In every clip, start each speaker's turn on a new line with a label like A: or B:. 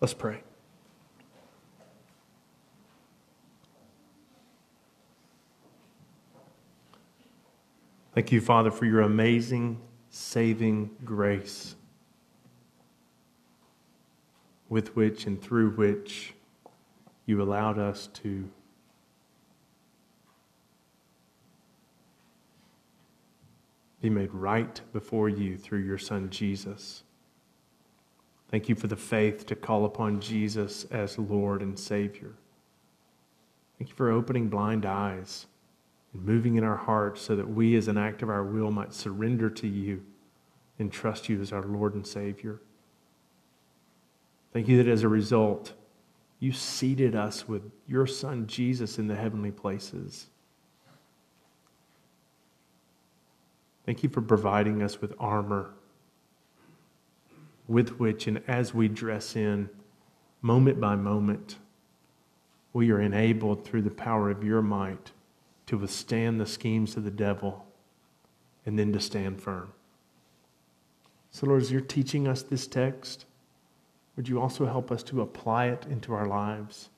A: Let's pray. Thank you, Father, for your amazing saving grace with which and through which you allowed us to be made right before you through your Son Jesus. Thank you for the faith to call upon Jesus as Lord and Savior. Thank you for opening blind eyes and moving in our hearts so that we, as an act of our will, might surrender to you and trust you as our Lord and Savior. Thank you that as a result, you seated us with your Son Jesus in the heavenly places. Thank you for providing us with armor with which, and as we dress in, moment by moment, we are enabled through the power of your might to withstand the schemes of the devil and then to stand firm. So, Lord, as you're teaching us this text, would you also help us to apply it into our lives?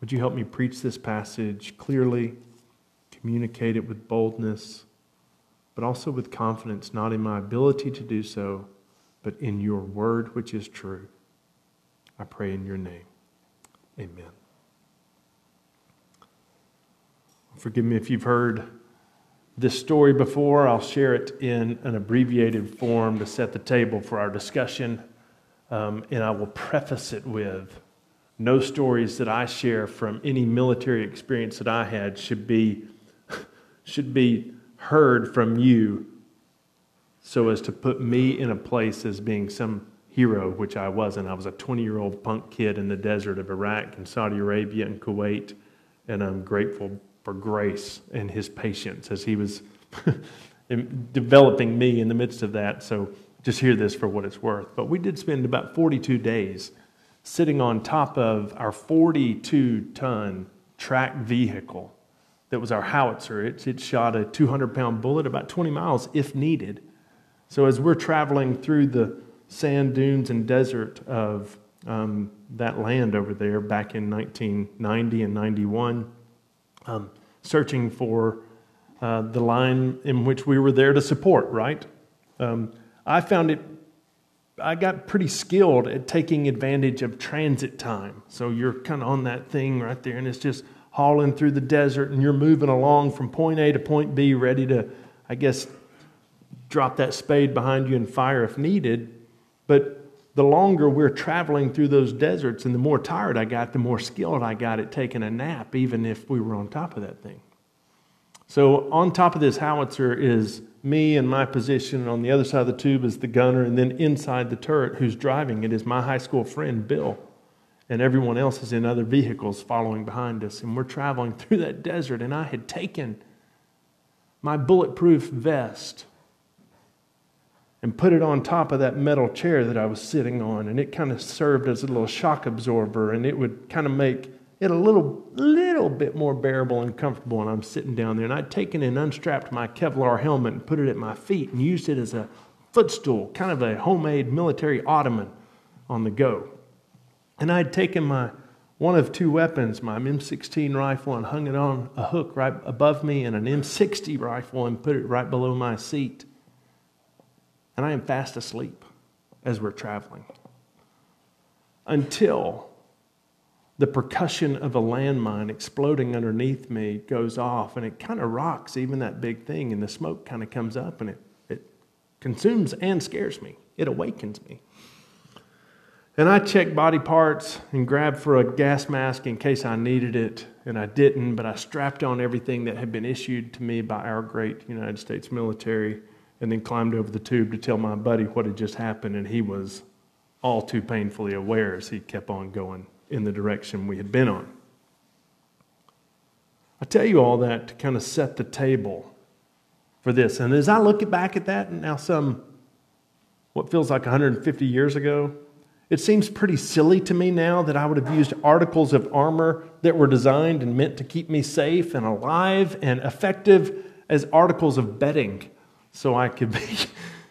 A: Would you help me preach this passage clearly, communicate it with boldness, but also with confidence, not in my ability to do so, but in your word, which is true? I pray in your name. Amen. Forgive me if you've heard this story before. I'll share it in an abbreviated form to set the table for our discussion. Um, and I will preface it with no stories that I share from any military experience that I had should be, should be heard from you so as to put me in a place as being some hero, which I wasn't. I was a 20 year old punk kid in the desert of Iraq and Saudi Arabia and Kuwait, and I'm grateful for grace and his patience as he was developing me in the midst of that. So just hear this for what it's worth. But we did spend about 42 days sitting on top of our 42 ton track vehicle that was our howitzer. It, it shot a 200 pound bullet about 20 miles if needed. So as we're traveling through the sand dunes and desert of um, that land over there back in 1990 and 91, um, searching for uh, the line in which we were there to support, right? Um, I found it, I got pretty skilled at taking advantage of transit time. So you're kind of on that thing right there, and it's just hauling through the desert, and you're moving along from point A to point B, ready to, I guess, drop that spade behind you and fire if needed. But the longer we're traveling through those deserts and the more tired I got, the more skilled I got at taking a nap, even if we were on top of that thing. So, on top of this howitzer is me and my position. On the other side of the tube is the gunner, and then inside the turret, who's driving it, is my high school friend, Bill. And everyone else is in other vehicles following behind us. And we're traveling through that desert, and I had taken my bulletproof vest and put it on top of that metal chair that I was sitting on. And it kind of served as a little shock absorber, and it would kind of make it a little, little bit more bearable and comfortable. And I'm sitting down there, and I'd taken and unstrapped my Kevlar helmet and put it at my feet and used it as a footstool, kind of a homemade military ottoman on the go. And I'd taken my one of two weapons, my M16 rifle, and hung it on a hook right above me, and an M60 rifle, and put it right below my seat. And I am fast asleep as we're traveling. Until the percussion of a landmine exploding underneath me goes off and it kind of rocks even that big thing and the smoke kind of comes up and it, it consumes and scares me. It awakens me. And i check body parts and grab for a gas mask in case i needed it and i didn't but i strapped on everything that had been issued to me by our great united states military and then climbed over the tube to tell my buddy what had just happened and he was all too painfully aware as he kept on going in the direction we had been on. I tell you all that to kind of set the table for this. And as I look back at that, and now some, what feels like 150 years ago, it seems pretty silly to me now that I would have used articles of armor that were designed and meant to keep me safe and alive and effective as articles of bedding so I could be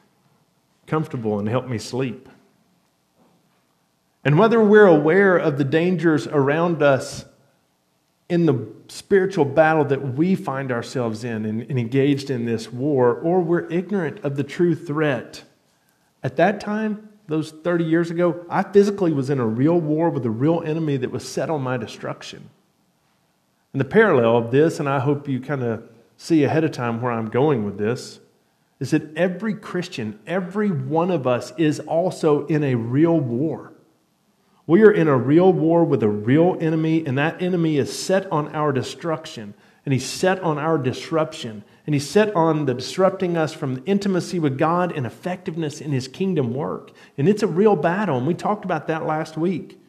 A: comfortable and help me sleep. And whether we're aware of the dangers around us in the spiritual battle that we find ourselves in and, engaged in this war, or we're ignorant of the true threat. At that time, those 30 years ago, I physically was in a real war with a real enemy that was set on my destruction. And the parallel of this, and I hope you kind of see ahead of time where I'm going with this, is that every Christian, every one of us, is also in a real war. We are in a real war with a real enemy, and that enemy is set on our destruction, and he's set on our disruption, and he's set on the disrupting us from intimacy with God and effectiveness in his kingdom work. And it's a real battle, and we talked about that last week.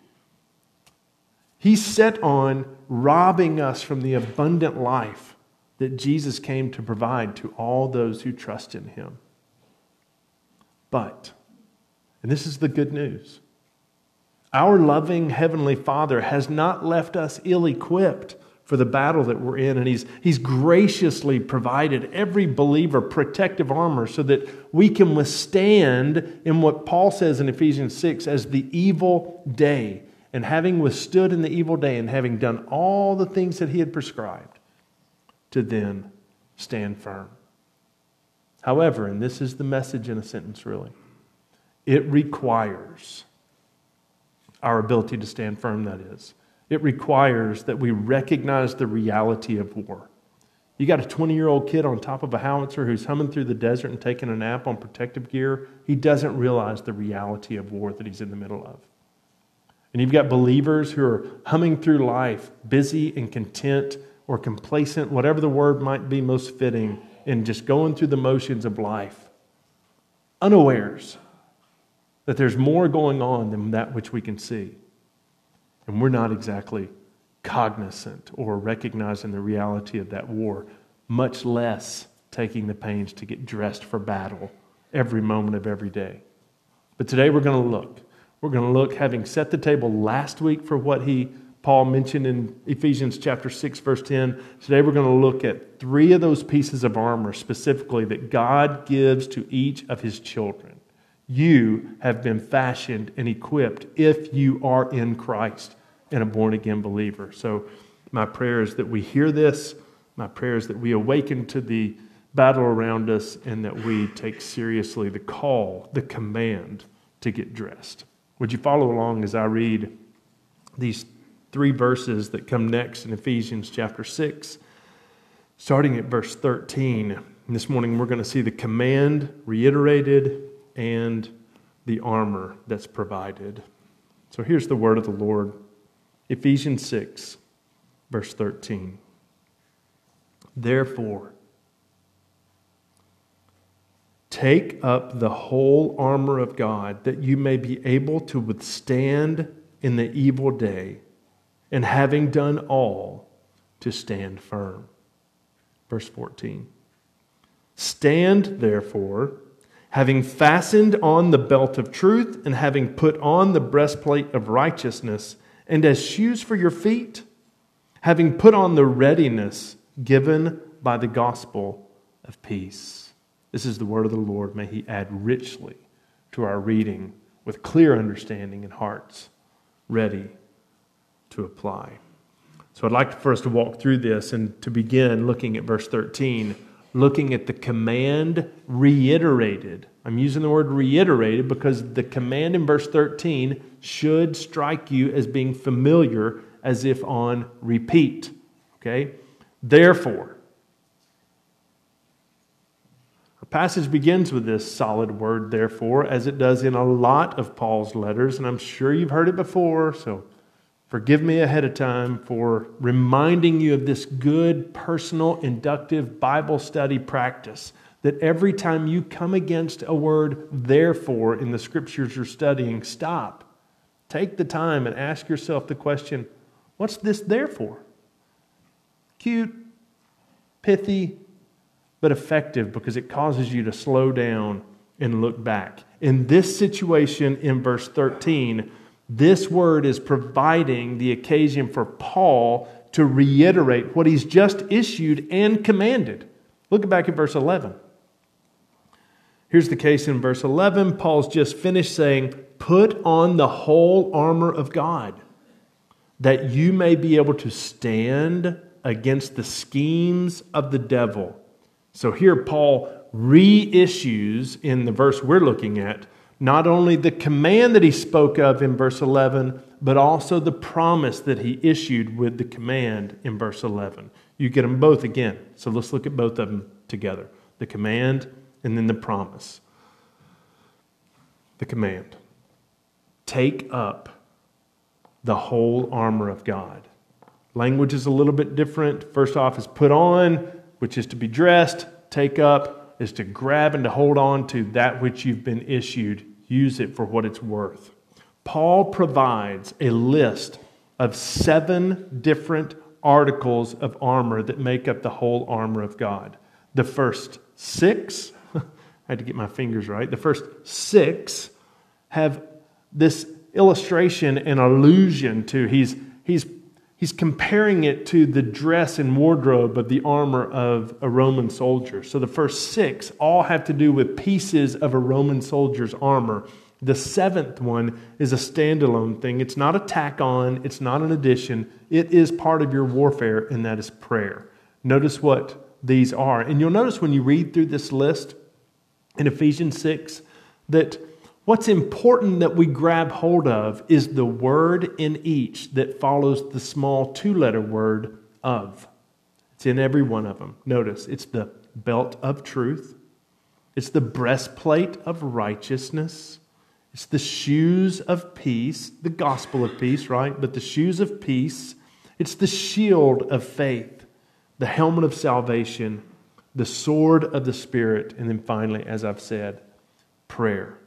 A: He's set on robbing us from the abundant life that Jesus came to provide to all those who trust in him. But, and this is the good news our loving Heavenly Father has not left us ill equipped for the battle that we're in, and he's, he's graciously provided every believer protective armor so that we can withstand in what Paul says in Ephesians 6 as the evil day. And having withstood in the evil day and having done all the things that he had prescribed, to then stand firm. However, and this is the message in a sentence really, it requires our ability to stand firm, that is. It requires that we recognize the reality of war. You got a 20 year old kid on top of a howitzer who's humming through the desert and taking a nap on protective gear. He doesn't realize the reality of war that he's in the middle of. And you've got believers who are humming through life, busy and content or complacent, whatever the word might be most fitting, in just going through the motions of life, unawares that there's more going on than that which we can see. And we're not exactly cognizant or recognizing the reality of that war, much less taking the pains to get dressed for battle every moment of every day. But today we're going to look. We're going to look, having set the table last week for what he Paul mentioned in Ephesians chapter 6 verse 10. Today we're going to look at three of those pieces of armor specifically that God gives to each of his children. You have been fashioned and equipped if you are in Christ and a born again believer. So, my prayer is that we hear this. My prayer is that we awaken to the battle around us and that we take seriously the call, the command to get dressed. Would you follow along as I read these three verses that come next in Ephesians chapter 6, starting at verse 13? And this morning we're going to see the command reiterated and the armor that's provided. So here's the word of the Lord Ephesians 6, verse 13. Therefore, take up the whole armor of God that you may be able to withstand in the evil day, and having done all, to stand firm. Verse 14. Stand, therefore, having fastened on the belt of truth, and having put on the breastplate of righteousness, and as shoes for your feet, having put on the readiness given by the gospel of peace. This is the word of the Lord. May He add richly to our reading with clear understanding and hearts ready to apply. So I'd like for us to walk through this and to begin looking at verse 13 looking at the command reiterated. I'm using the word reiterated because the command in verse 13 should strike you as being familiar as if on repeat. Okay? Therefore, our passage begins with this solid word, therefore, as it does in a lot of Paul's letters, and I'm sure you've heard it before, so Forgive me ahead of time for reminding you of this good, personal, inductive Bible study practice. That every time you come against a word, therefore, in the scriptures you're studying, stop. Take the time and ask yourself the question what's this there for? Cute, pithy, but effective because it causes you to slow down and look back. In this situation in verse 13, this word is providing the occasion for Paul to reiterate what he's just issued and commanded. Look back at verse 11. Here's the case in verse 11. Paul's just finished saying, put on the whole armor of God, that you may be able to stand against the schemes of the devil. So here, Paul reissues in the verse we're looking at not only the command that he spoke of in verse 11, but also the promise that he issued with the command in verse 11. You get them both again. So let's look at both of them together the command and then the promise. The command take up the whole armor of God. Language is a little bit different. First off, is put on, which is to be dressed. Take up is to grab and to hold on to that which you've been issued. Use it for what it's worth. Paul provides a list of seven different articles of armor that make up the whole armor of God. The first six, I had to get my fingers right, the first six have this illustration and allusion to, he's, he's, he's comparing it to the dress and wardrobe of the armor of a Roman soldier. So the first six all have to do with pieces of a Roman soldier's armor the seventh one is a standalone thing. It's not a tack on, it's not an addition. It is part of your warfare, and that is prayer. Notice what these are. And you'll notice when you read through this list in Ephesians 6 that what's important that we grab hold of is the word in each that follows the small two letter word of. It's in every one of them. Notice it's the belt of truth, it's the breastplate of righteousness. It's the shoes of peace, the gospel of peace, right? But the shoes of peace. It's the shield of faith, the helmet of salvation, the sword of the Spirit, and then finally, as I've said, prayer.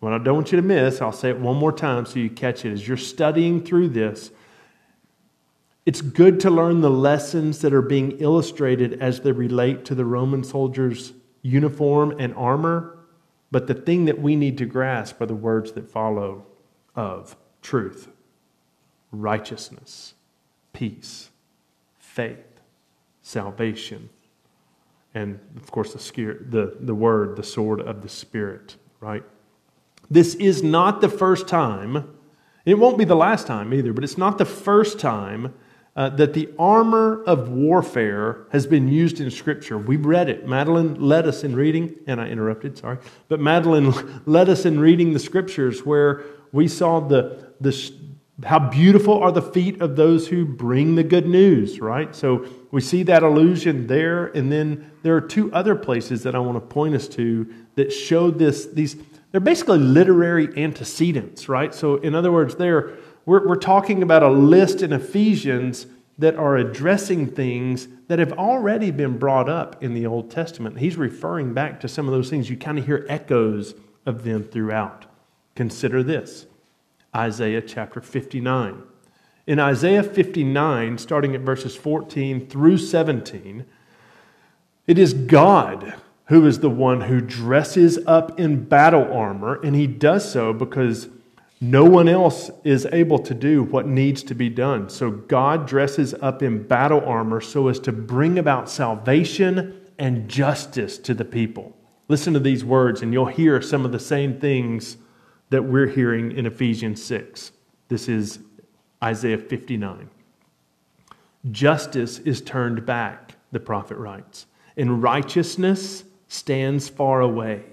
A: What I don't want you to miss, I'll say it one more time so you catch it. As you're studying through this, it's good to learn the lessons that are being illustrated as they relate to the Roman soldier's uniform and armor but the thing that we need to grasp are the words that follow of truth, righteousness, peace, faith, salvation, and of course the, the, the word, the sword of the Spirit, right? This is not the first time, it won't be the last time either, but it's not the first time uh, that the armor of warfare has been used in Scripture. We read it. Madeline led us in reading, and I interrupted, sorry. But Madeline led us in reading the Scriptures where we saw the, the, how beautiful are the feet of those who bring the good news, right? So we see that allusion there. And then there are two other places that I want to point us to that show this, these, they're basically literary antecedents, right? So in other words, they're we're, we're talking about a list in Ephesians that are addressing things that have already been brought up in the Old Testament. He's referring back to some of those things. You kind of hear echoes of them throughout. Consider this Isaiah chapter 59. In Isaiah 59, starting at verses 14 through 17, it is God who is the one who dresses up in battle armor, and he does so because no one else is able to do what needs to be done. So God dresses up in battle armor so as to bring about salvation and justice to the people. Listen to these words, and you'll hear some of the same things that we're hearing in Ephesians 6. This is Isaiah 59. Justice is turned back, the prophet writes, and righteousness stands far away.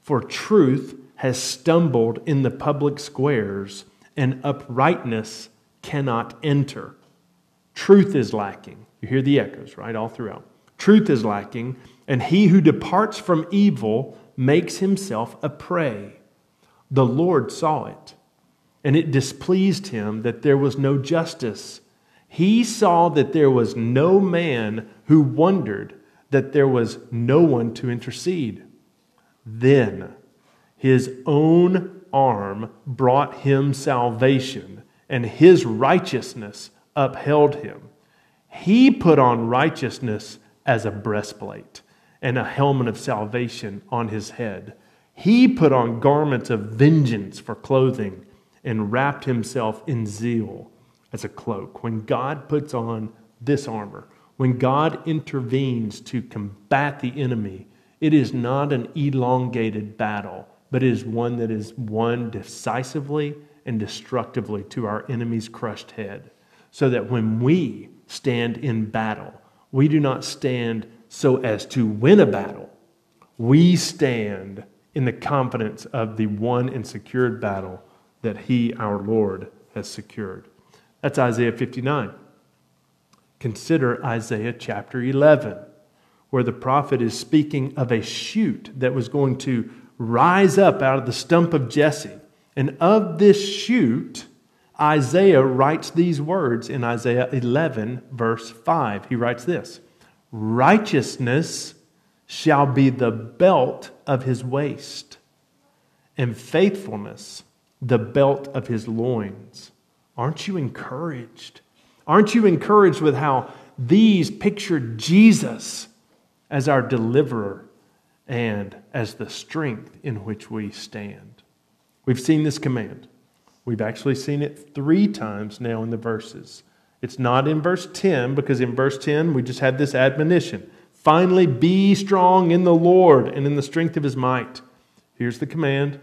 A: For truth has stumbled in the public squares, and uprightness cannot enter. Truth is lacking. You hear the echoes, right, all throughout. Truth is lacking, and he who departs from evil makes himself a prey. The Lord saw it, and it displeased him that there was no justice. He saw that there was no man who wondered that there was no one to intercede. Then his own arm brought him salvation, and his righteousness upheld him. He put on righteousness as a breastplate and a helmet of salvation on his head. He put on garments of vengeance for clothing and wrapped himself in zeal as a cloak. When God puts on this armor, when God intervenes to combat the enemy, it is not an elongated battle but is one that is won decisively and destructively to our enemy's crushed head. So that when we stand in battle, we do not stand so as to win a battle. We stand in the confidence of the won and secured battle that He, our Lord, has secured. That's Isaiah 59. Consider Isaiah chapter 11, where the prophet is speaking of a shoot that was going to rise up out of the stump of Jesse. And of this shoot, Isaiah writes these words in Isaiah 11, verse 5. He writes this Righteousness shall be the belt of his waist, and faithfulness the belt of his loins. Aren't you encouraged? Aren't you encouraged with how these picture Jesus as our deliverer and as the strength in which we stand? We've seen this command. We've actually seen it three times now in the verses. It's not in verse 10 because in verse 10 we just had this admonition. Finally, be strong in the Lord and in the strength of his might. Here's the command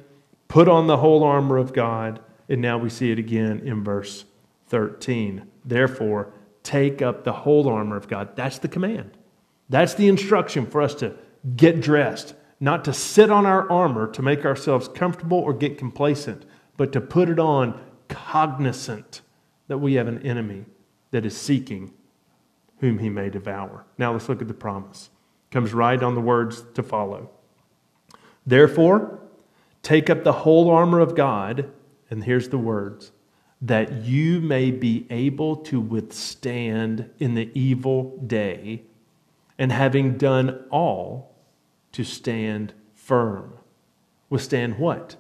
A: put on the whole armor of God. And now we see it again in verse 13. Therefore, take up the whole armor of God. That's the command. That's the instruction for us to get dressed, not to sit on our armor to make ourselves comfortable or get complacent, but to put it on cognizant that we have an enemy that is seeking whom he may devour. Now let's look at the promise. It comes right on the words to follow. Therefore, take up the whole armor of God, and here's the words that you may be able to withstand in the evil day, and having done all, to stand firm. Withstand what?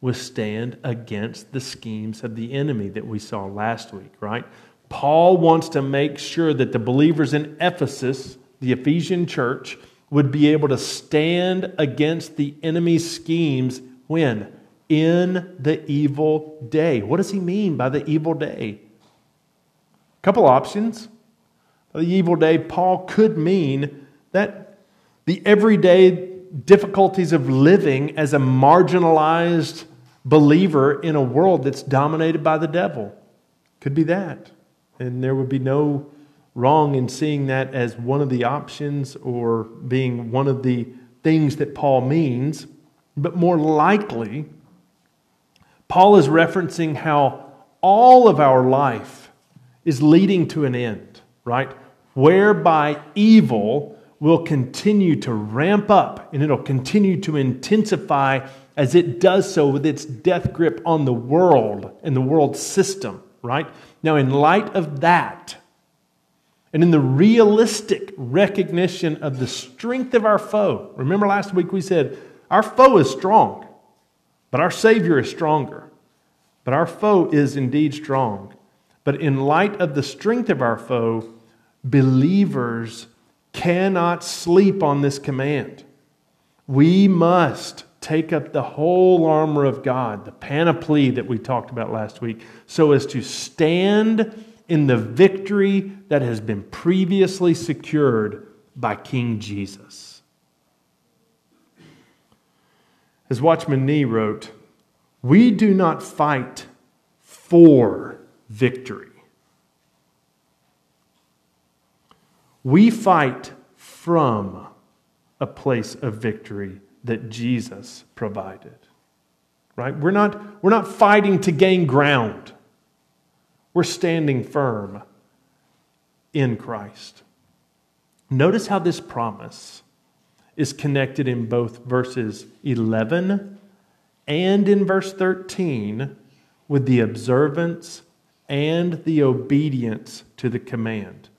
A: Withstand against the schemes of the enemy that we saw last week, right? Paul wants to make sure that the believers in Ephesus, the Ephesian church, would be able to stand against the enemy's schemes when? In the evil day. What does he mean by the evil day? A couple options. By the evil day, Paul could mean that the everyday difficulties of living as a marginalized believer in a world that's dominated by the devil. Could be that. And there would be no wrong in seeing that as one of the options or being one of the things that Paul means. But more likely, Paul is referencing how all of our life is leading to an end, right? Whereby evil will continue to ramp up and it'll continue to intensify as it does so with its death grip on the world and the world system, right? Now, in light of that, and in the realistic recognition of the strength of our foe, remember last week we said our foe is strong. But our Savior is stronger. But our foe is indeed strong. But in light of the strength of our foe, believers cannot sleep on this command. We must take up the whole armor of God, the panoply that we talked about last week, so as to stand in the victory that has been previously secured by King Jesus. As Watchman Nee wrote, we do not fight for victory. We fight from a place of victory that Jesus provided. Right? We're not, we're not fighting to gain ground. We're standing firm in Christ. Notice how this promise is connected in both verses 11 and in verse 13 with the observance and the obedience to the command.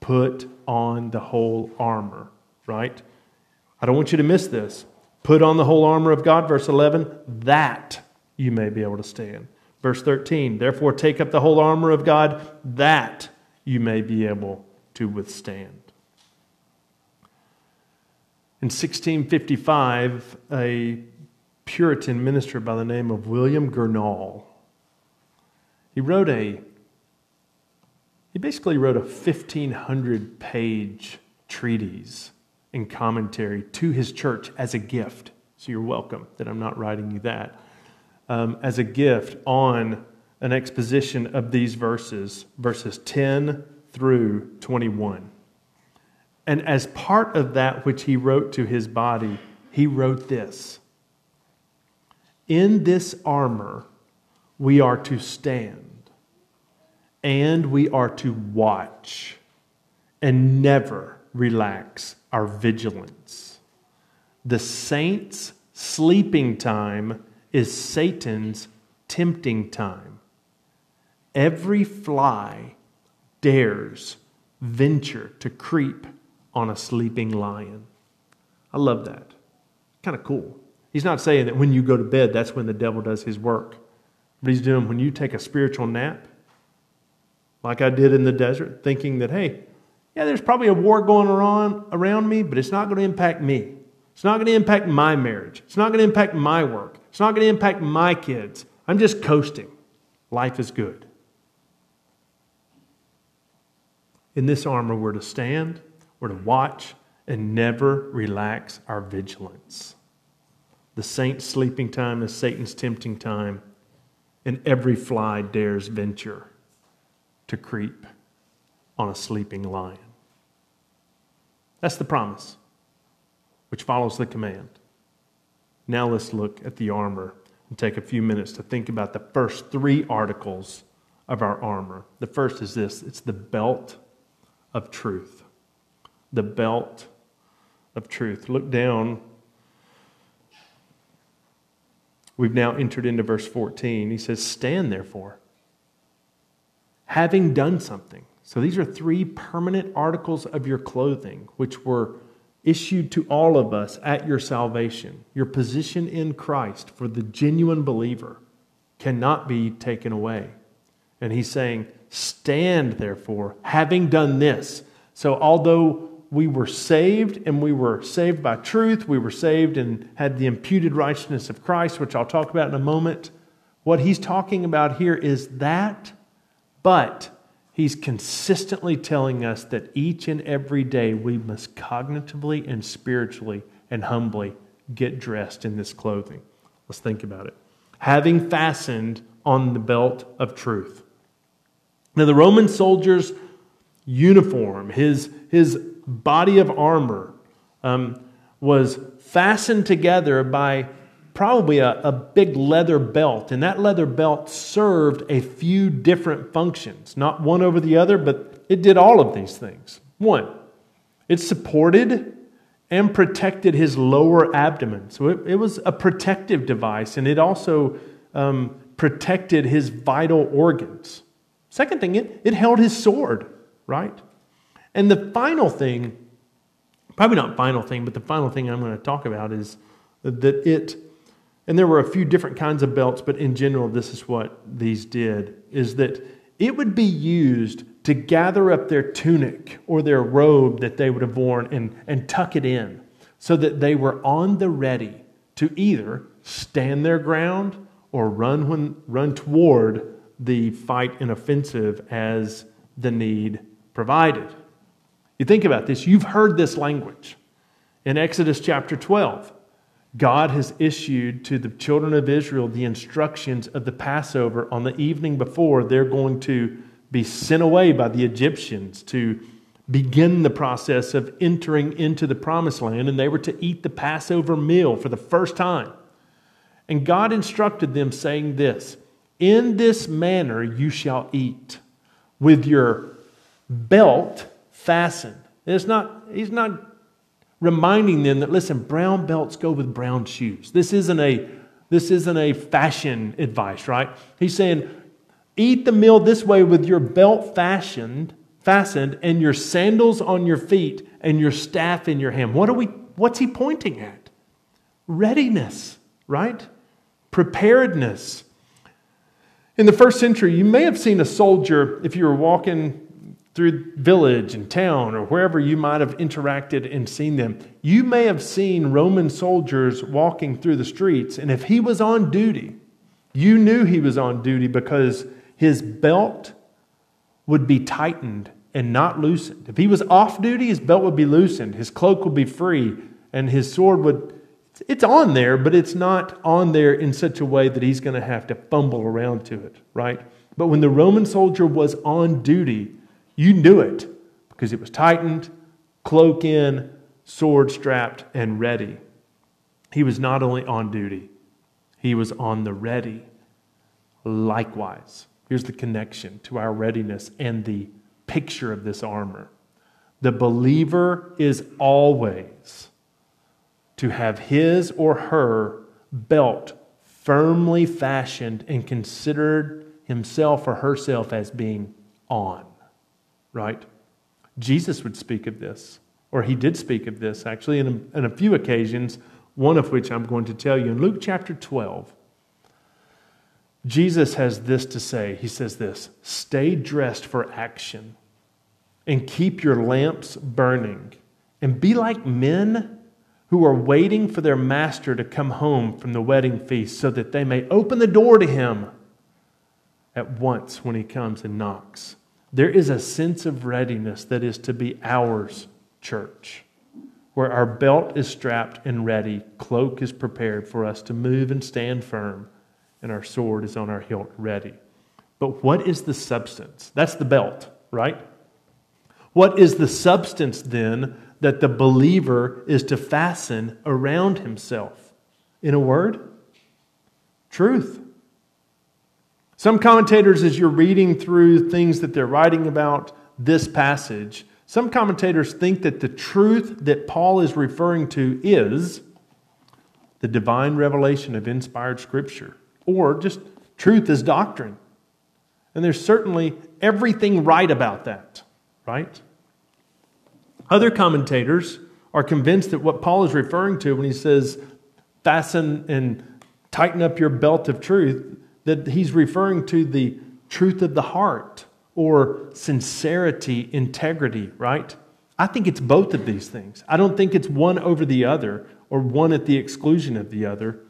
A: Put on the whole armor, right? I don't want you to miss this. Put on the whole armor of God, verse 11, that you may be able to stand. Verse 13, therefore take up the whole armor of God, that you may be able to withstand. In 1655, a Puritan minister by the name of William Gurnall, he wrote a he basically wrote a 1500 page treatise and commentary to his church as a gift. So you're welcome that I'm not writing you that. Um, as a gift on an exposition of these verses, verses 10 through 21. And as part of that which he wrote to his body, he wrote this In this armor we are to stand, and we are to watch, and never relax our vigilance. The saints' sleeping time is Satan's tempting time. Every fly dares venture to creep on a sleeping lion. I love that. Kind of cool. He's not saying that when you go to bed, that's when the devil does his work. But he's doing when you take a spiritual nap, like I did in the desert, thinking that, hey, yeah, there's probably a war going on around me, but it's not going to impact me. It's not going to impact my marriage. It's not going to impact my work. It's not going to impact my kids. I'm just coasting. Life is good. In this armor, we're to stand, we're to watch, and never relax our vigilance. The saint's sleeping time is Satan's tempting time, and every fly dares venture to creep on a sleeping lion. That's the promise, which follows the command. Now let's look at the armor and take a few minutes to think about the first three articles of our armor. The first is this it's the belt of truth. The belt of truth. Look down. We've now entered into verse 14. He says, Stand therefore, having done something. So these are three permanent articles of your clothing, which were issued to all of us at your salvation. Your position in Christ for the genuine believer cannot be taken away. And he's saying, Stand therefore, having done this. So, although we were saved and we were saved by truth, we were saved and had the imputed righteousness of Christ, which I'll talk about in a moment. What he's talking about here is that, but He's consistently telling us that each and every day we must cognitively and spiritually and humbly get dressed in this clothing. Let's think about it. Having fastened on the belt of truth. Now, the Roman soldier's uniform, his, his body of armor, um, was fastened together by probably a, a big leather belt, and that leather belt served a few different functions, not one over the other, but it did all of these things. One, it supported and protected his lower abdomen. So it, it was a protective device, and it also um, protected his vital organs. Second thing, it, it held his sword, right? And the final thing, probably not final thing, but the final thing I'm going to talk about is that it and there were a few different kinds of belts, but in general, this is what these did is that it would be used to gather up their tunic or their robe that they would have worn and, and tuck it in so that they were on the ready to either stand their ground or run, when, run toward the fight and offensive as the need provided. You think about this, you've heard this language in Exodus chapter 12. God has issued to the children of Israel the instructions of the Passover on the evening before they're going to be sent away by the Egyptians to begin the process of entering into the promised land, and they were to eat the Passover meal for the first time. And God instructed them, saying this In this manner you shall eat, with your belt fastened. And it's not, he's not reminding them that listen, brown belts go with brown shoes. This isn't a this isn't a fashion advice, right? He's saying, eat the meal this way with your belt fastened, fastened, and your sandals on your feet and your staff in your hand. What are we what's he pointing at? Readiness, right? Preparedness. In the first century, you may have seen a soldier, if you were walking through village and town or wherever you might have interacted and seen them, you may have seen Roman soldiers walking through the streets. And if he was on duty, you knew he was on duty because his belt would be tightened and not loosened. If he was off duty, his belt would be loosened, his cloak would be free, and his sword would it's on there, but it's not on there in such a way that he's going to have to fumble around to it, right? But when the Roman soldier was on duty, you knew it because it was tightened, cloak in, sword strapped, and ready. He was not only on duty, he was on the ready. Likewise, here's the connection to our readiness and the picture of this armor. The believer is always to have his or her belt firmly fashioned and considered himself or herself as being on, right? Jesus would speak of this, or he did speak of this actually in a, in a few occasions, one of which I'm going to tell you. In Luke chapter 12, Jesus has this to say. He says this Stay dressed for action and keep your lamps burning, and be like men who are waiting for their master to come home from the wedding feast so that they may open the door to him at once when he comes and knocks. There is a sense of readiness that is to be ours, church, where our belt is strapped and ready, cloak is prepared for us to move and stand firm, and our sword is on our hilt ready. But what is the substance? That's the belt, right? What is the substance then that the believer is to fasten around himself. In a word, truth. Some commentators, as you're reading through things that they're writing about this passage, some commentators think that the truth that Paul is referring to is the divine revelation of inspired scripture, or just truth as doctrine. And there's certainly everything right about that, right? Other commentators are convinced that what Paul is referring to when he says fasten and tighten up your belt of truth, that he's referring to the truth of the heart or sincerity, integrity, right? I think it's both of these things. I don't think it's one over the other or one at the exclusion of the other.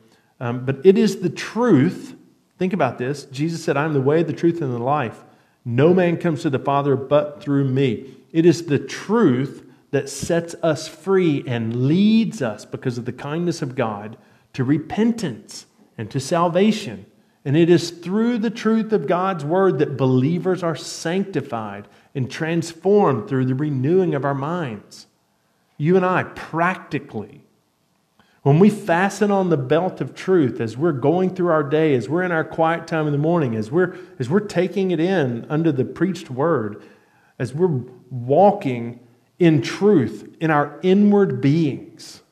A: Um, but it is the truth. Think about this. Jesus said, I'm the way, the truth, and the life. No man comes to the Father but through me. It is the truth that sets us free and leads us, because of the kindness of God, to repentance and to salvation. And it is through the truth of God's word that believers are sanctified and transformed through the renewing of our minds. You and I, practically, when we fasten on the belt of truth as we're going through our day, as we're in our quiet time in the morning, as we're, as we're taking it in under the preached word, as we're walking in truth, in our inward beings.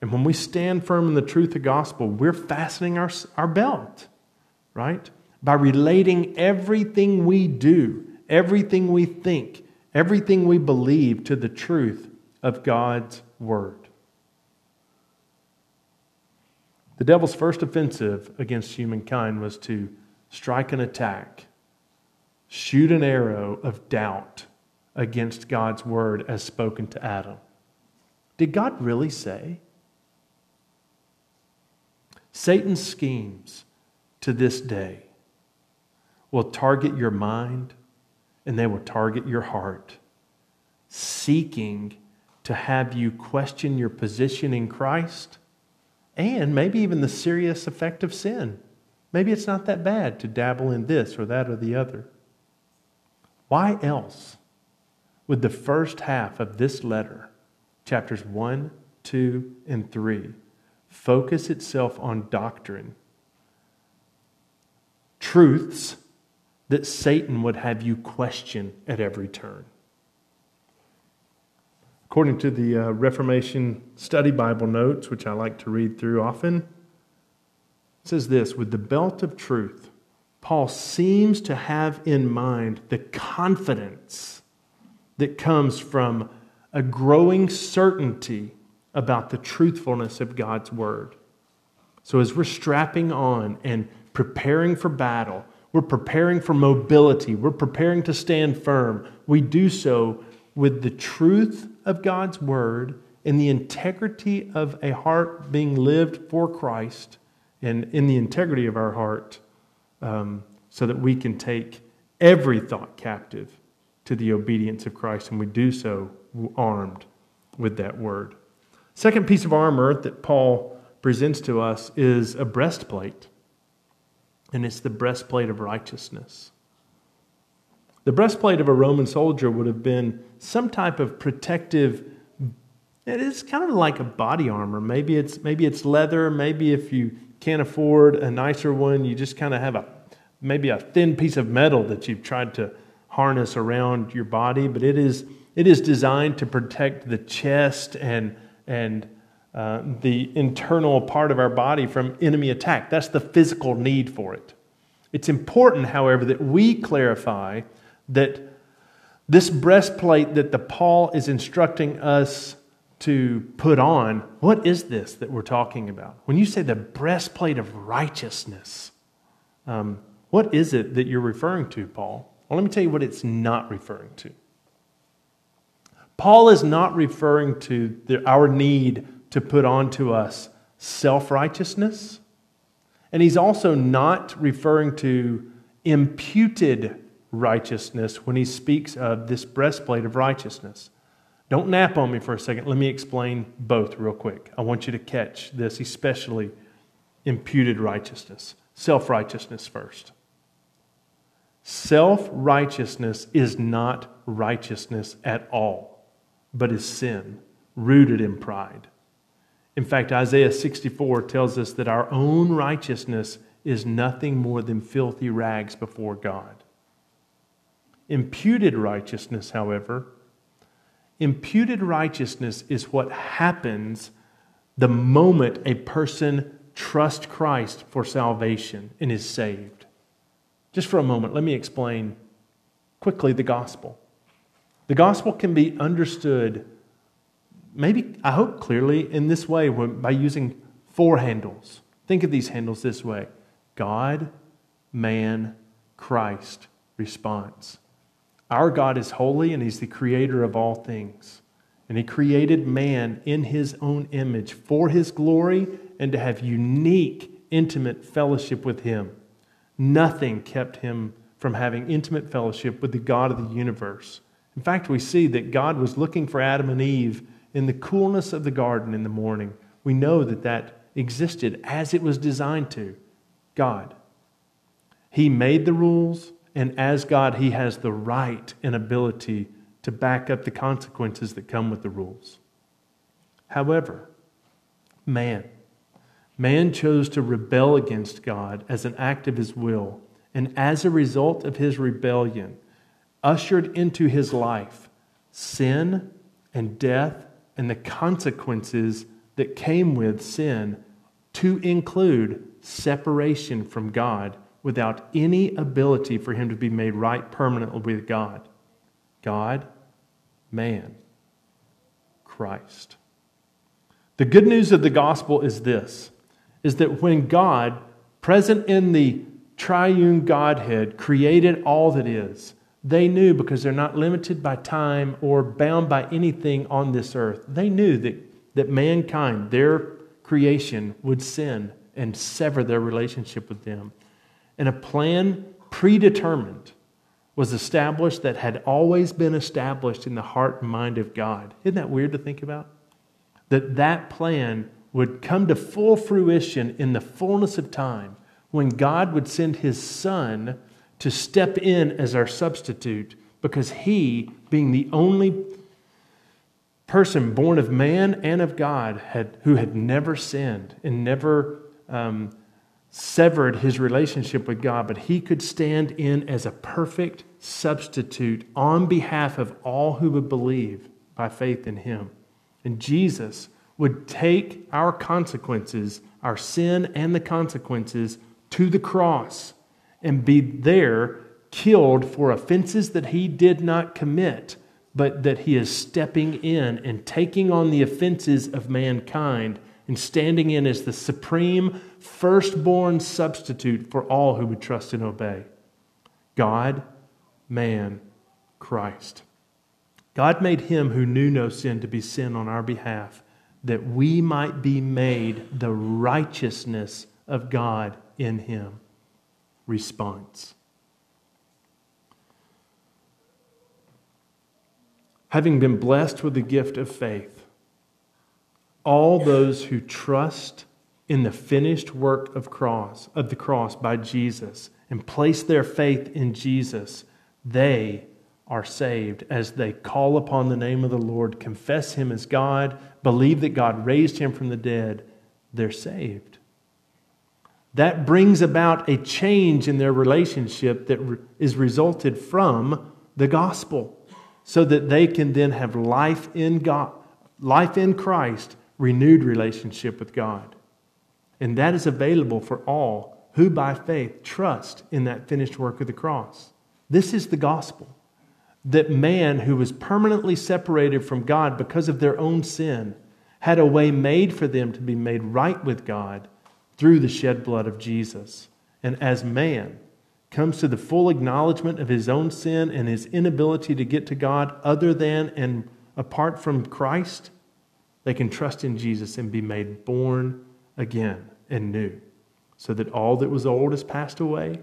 A: And when we stand firm in the truth of the gospel, we're fastening our, our belt, right? By relating everything we do, everything we think, everything we believe to the truth of God's word. The devil's first offensive against humankind was to strike an attack, shoot an arrow of doubt against God's word as spoken to Adam. Did God really say? Satan's schemes to this day will target your mind and they will target your heart, seeking to have you question your position in Christ and maybe even the serious effect of sin. Maybe it's not that bad to dabble in this or that or the other. Why else would the first half of this letter, chapters 1, 2, and 3, focus itself on doctrine, truths that Satan would have you question at every turn. According to the uh, Reformation Study Bible notes, which I like to read through often, it says this with the belt of truth, Paul seems to have in mind the confidence that comes from a growing certainty about the truthfulness of God's word. So, as we're strapping on and preparing for battle, we're preparing for mobility, we're preparing to stand firm, we do so with the truth of God's word and the integrity of a heart being lived for Christ and in the integrity of our heart um, so that we can take every thought captive to the obedience of Christ, and we do so armed with that word. Second piece of armor that Paul presents to us is a breastplate, and it's the breastplate of righteousness. The breastplate of a Roman soldier would have been some type of protective. It is kind of like a body armor. Maybe it's maybe it's leather. Maybe if you can't afford a nicer one, you just kind of have a maybe a thin piece of metal that you've tried to harness around your body. But it is it is designed to protect the chest and and uh, the internal part of our body from enemy attack. That's the physical need for it. It's important, however, that we clarify that this breastplate that the Paul is instructing us to put on, what is this that we're talking about? When you say the breastplate of righteousness, um, what is it that you're referring to, Paul? Well, let me tell you what it's not referring to. Paul is not referring to the, our need to put onto us self righteousness, and he's also not referring to imputed righteousness when he speaks of this breastplate of righteousness. Don't nap on me for a second. Let me explain both real quick. I want you to catch this, especially imputed righteousness, self righteousness first. Self righteousness is not righteousness at all, but is sin, rooted in pride. In fact, Isaiah 64 tells us that our own righteousness is nothing more than filthy rags before God. Imputed righteousness, however, imputed righteousness is what happens the moment a person trusts Christ for salvation and is saved. Just for a moment, let me explain quickly the gospel. The gospel can be understood, maybe, I hope, clearly in this way by using four handles. Think of these handles this way God, man, Christ, response. Our God is holy and He's the creator of all things. And He created man in His own image for His glory and to have unique, intimate fellowship with Him. Nothing kept Him from having intimate fellowship with the God of the universe. In fact, we see that God was looking for Adam and Eve in the coolness of the garden in the morning. We know that that existed as it was designed to God. He made the rules, and as God, He has the right and ability to back up the consequences that come with the rules. However, man, man chose to rebel against God as an act of his will, and as a result of his rebellion, ushered into his life sin and death and the consequences that came with sin, to include separation from God without any ability for him to be made right permanently with God. God, man, Christ. The good news of the gospel is this is that when God, present in the triune Godhead, created all that is, they knew because they're not limited by time or bound by anything on this earth. They knew that, that mankind, their creation, would sin and sever their relationship with them and a plan predetermined was established that had always been established in the heart and mind of God. Isn't that weird to think about? That that plan would come to full fruition in the fullness of time when God would send his son to step in as our substitute because he, being the only person born of man and of God had, who had never sinned and never um, severed his relationship with God, but he could stand in as a perfect substitute on behalf of all who would believe by faith in him. And Jesus would take our consequences, our sin and the consequences, to the cross and be there killed for offenses that he did not commit, but that he is stepping in and taking on the offenses of mankind and standing in as the supreme firstborn substitute for all who would trust and obey. God, man, Christ. God made him who knew no sin to be sin on our behalf, that we might be made the righteousness of God in him. Response. Having been blessed with the gift of faith, all those who trust in the finished work of cross of the cross by Jesus and place their faith in Jesus, they are saved as they call upon the name of the Lord, confess him as God, believe that God raised him from the dead, they're saved. That brings about a change in their relationship that is resulted from the gospel so that they can then have life in God, life in Christ, renewed relationship with God. And that is available for all who by faith trust in that finished work of the cross. This is the gospel that man who was permanently separated from God because of their own sin had a way made for them to be made right with God through the shed blood of Jesus. And as man comes to the full acknowledgement of his own sin and his inability to get to God other than and apart from Christ, they can trust in Jesus and be made born again and new, so that all that was old has passed away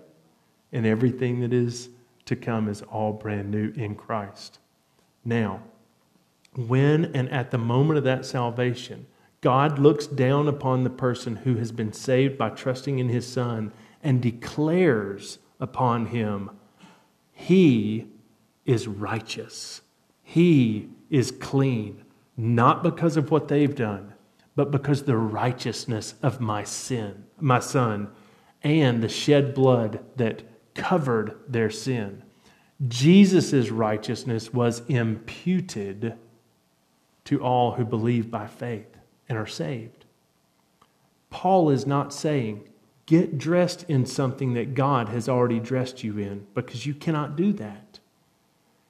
A: and everything that is to come is all brand new in Christ. Now, when and at the moment of that salvation, God looks down upon the person who has been saved by trusting in his Son and declares upon him, He is righteous. He is clean, not because of what they've done, but because the righteousness of my sin, my Son, and the shed blood that covered their sin. Jesus' righteousness was imputed to all who believe by faith and are saved. Paul is not saying, get dressed in something that God has already dressed you in, because you cannot do that.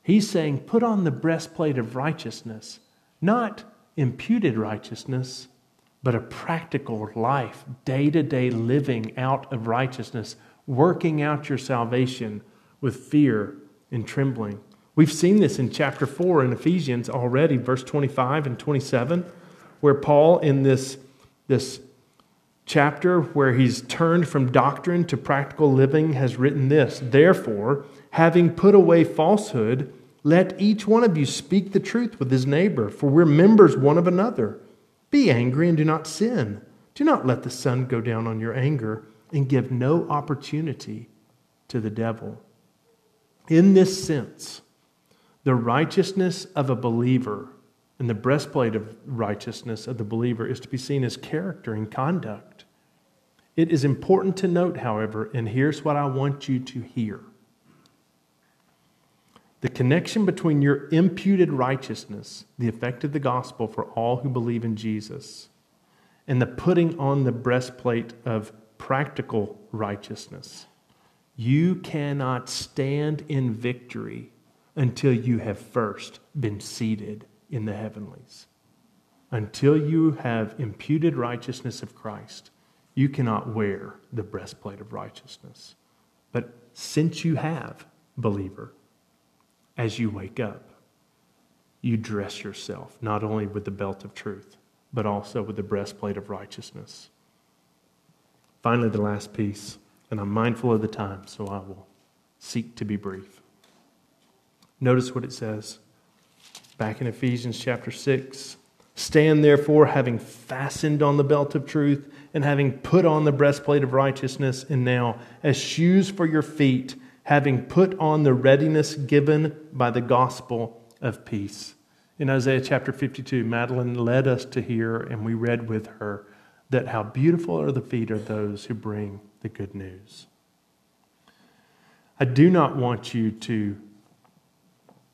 A: He's saying, put on the breastplate of righteousness, not imputed righteousness, but a practical life, day to day living out of righteousness working out your salvation with fear and trembling. We've seen this in chapter 4 in Ephesians already, verse 25 and 27, where Paul, in this, this chapter where he's turned from doctrine to practical living, has written this Therefore, having put away falsehood, let each one of you speak the truth with his neighbor, for we're members one of another. Be angry and do not sin. Do not let the sun go down on your anger and give no opportunity to the devil. In this sense, the righteousness of a believer and the breastplate of righteousness of the believer is to be seen as character and conduct. It is important to note, however, and here's what I want you to hear the connection between your imputed righteousness, the effect of the gospel for all who believe in Jesus, and the putting on the breastplate of practical righteousness. You cannot stand in victory until you have first been seated in the heavenlies. Until you have imputed righteousness of Christ, you cannot wear the breastplate of righteousness. But since you have, believer, as you wake up, you dress yourself not only with the belt of truth, but also with the breastplate of righteousness. Finally, the last piece, and I'm mindful of the time, so I will seek to be brief. Notice what it says back in Ephesians chapter 6. Stand therefore, having fastened on the belt of truth, and having put on the breastplate of righteousness, and now, as shoes for your feet, having put on the readiness given by the gospel of peace. In Isaiah chapter 52, Madeline led us to hear, and we read with her that how beautiful are the feet of those who bring the good news. I do not want you to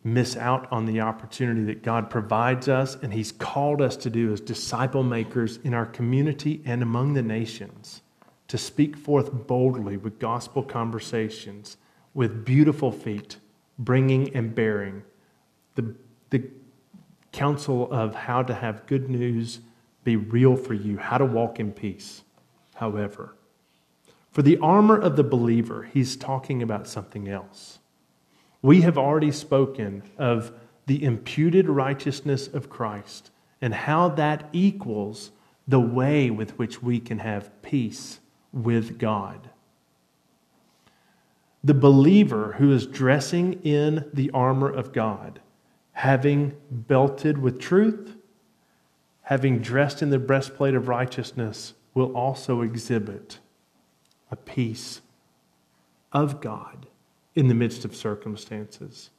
A: miss out on the opportunity that God provides us and He's called us to do as disciple makers in our community and among the nations to speak forth boldly with gospel conversations, with beautiful feet, bringing and bearing the, the counsel of how to have good news be real for you, how to walk in peace. However, for the armor of the believer, he's talking about something else. We have already spoken of the imputed righteousness of Christ and how that equals the way with which we can have peace with God. The believer who is dressing in the armor of God, having belted with truth, having dressed in the breastplate of righteousness will also exhibit a peace of God in the midst of circumstances.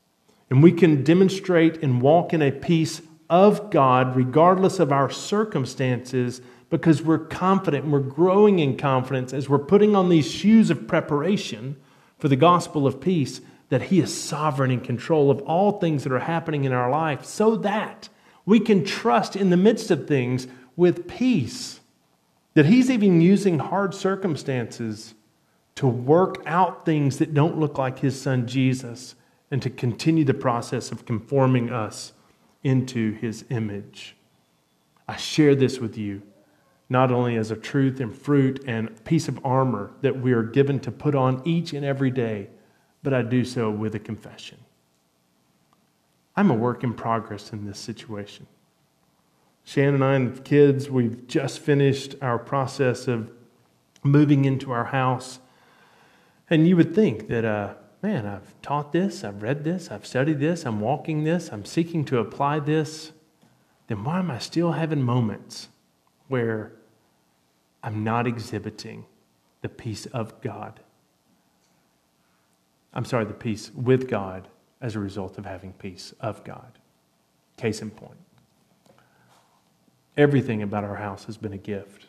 A: And we can demonstrate and walk in a peace of God regardless of our circumstances because we're confident and we're growing in confidence as we're putting on these shoes of preparation for the gospel of peace that He is sovereign in control of all things that are happening in our life so that we can trust in the midst of things with peace. That He's even using hard circumstances to work out things that don't look like His Son Jesus and to continue the process of conforming us into His image. I share this with you not only as a truth and fruit and piece of armor that we are given to put on each and every day, but I do so with a confession. I'm a work in progress in this situation. Shannon and I and the kids, we've just finished our process of moving into our house. And you would think that, uh, man, I've taught this, I've read this, I've studied this, I'm walking this, I'm seeking to apply this. Then why am I still having moments where I'm not exhibiting the peace of God. I'm sorry, the peace with God as a result of having peace of God. Case in point. Everything about our house has been a gift.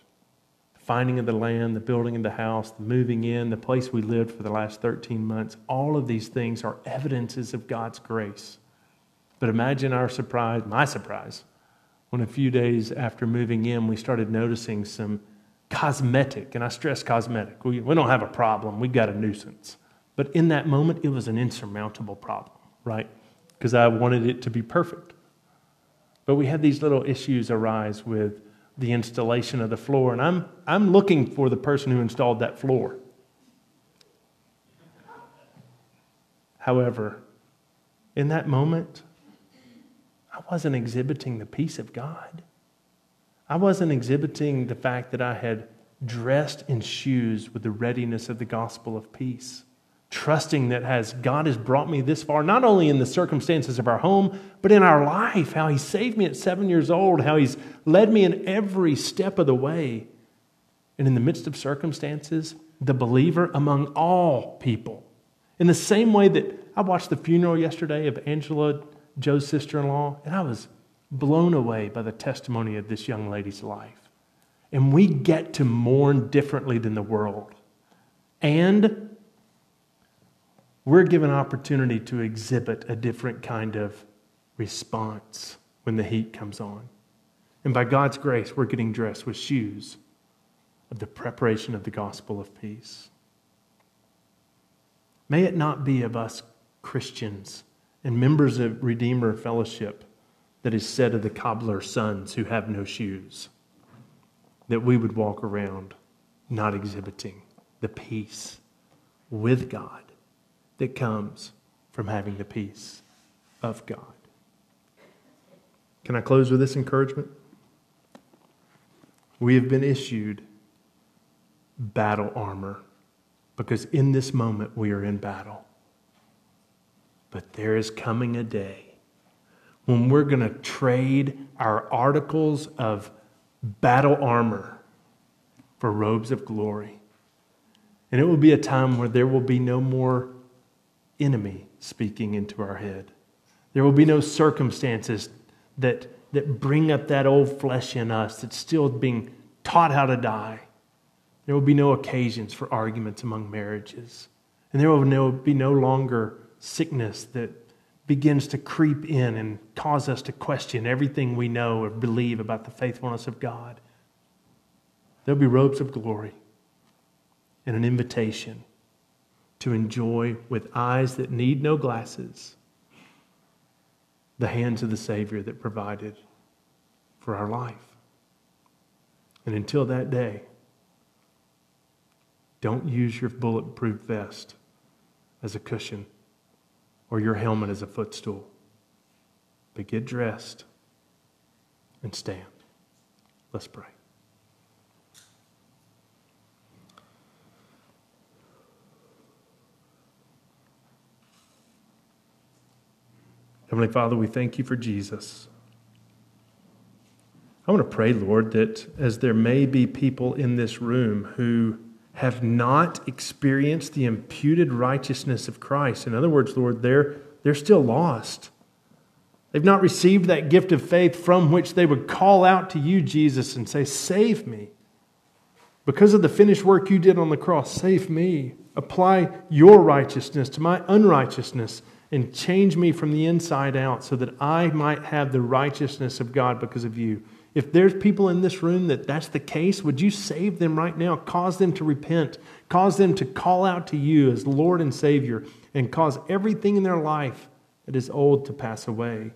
A: Finding of the land, the building of the house, the moving in, the place we lived for the last 13 months, all of these things are evidences of God's grace. But imagine our surprise, my surprise, when a few days after moving in, we started noticing some cosmetic, and I stress cosmetic. We, we don't have a problem, we've got a nuisance. But in that moment, it was an insurmountable problem, right? Because I wanted it to be perfect. But we had these little issues arise with the installation of the floor, and I'm, I'm looking for the person who installed that floor. However, in that moment, I wasn't exhibiting the peace of God. I wasn't exhibiting the fact that I had dressed in shoes with the readiness of the gospel of peace, trusting that has God has brought me this far, not only in the circumstances of our home, but in our life, how He saved me at seven years old, how He's led me in every step of the way. And in the midst of circumstances, the believer among all people. In the same way that I watched the funeral yesterday of Angela, Joe's sister in law, and I was blown away by the testimony of this young lady's life. And we get to mourn differently than the world. And we're given opportunity to exhibit a different kind of response when the heat comes on. And by God's grace, we're getting dressed with shoes of the preparation of the gospel of peace. May it not be of us Christians and members of Redeemer Fellowship that is said of the cobbler's sons who have no shoes, that we would walk around not exhibiting the peace with God that comes from having the peace of God. Can I close with this encouragement? We have been issued battle armor because in this moment we are in battle. But there is coming a day when we're going to trade our articles of battle armor for robes of glory. And it will be a time where there will be no more enemy speaking into our head. There will be no circumstances that, that bring up that old flesh in us that's still being taught how to die. There will be no occasions for arguments among marriages. And there will no, be no longer sickness that begins to creep in and cause us to question everything we know or believe about the faithfulness of God. There'll be robes of glory and an invitation to enjoy with eyes that need no glasses the hands of the Savior that provided for our life. And until that day, don't use your bulletproof vest as a cushion or your helmet as a footstool. But get dressed and stand. Let's pray. Heavenly Father, we thank you for Jesus. I want to pray, Lord, that as there may be people in this room who have not experienced the imputed righteousness of Christ, in other words, Lord, they're, they're still lost. They've not received that gift of faith from which they would call out to you, Jesus, and say, Save me. Because of the finished work you did on the cross, save me. Apply your righteousness to my unrighteousness and change me from the inside out so that I might have the righteousness of God because of you. If there's people in this room that that's the case, would you save them right now? Cause them to repent, cause them to call out to you as Lord and Savior, and cause everything in their life that is old to pass away,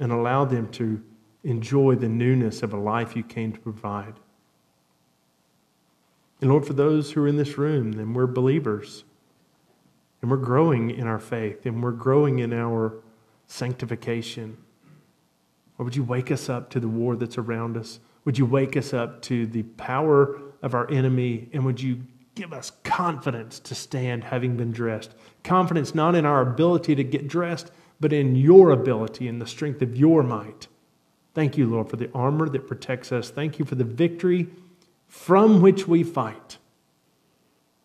A: and allow them to enjoy the newness of a life you came to provide. And Lord, for those who are in this room, and we're believers, and we're growing in our faith, and we're growing in our sanctification. Or would you wake us up to the war that's around us? Would you wake us up to the power of our enemy? And would you give us confidence to stand having been dressed? Confidence not in our ability to get dressed, but in your ability and the strength of your might. Thank you, Lord, for the armor that protects us. Thank you for the victory from which we fight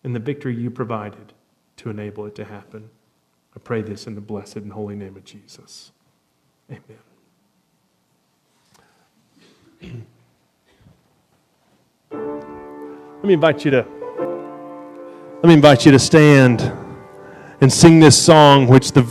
A: and the victory you provided to enable it to happen. I pray this in the blessed and holy name of Jesus. Amen. Let me invite you to let me invite you to stand and sing this song which the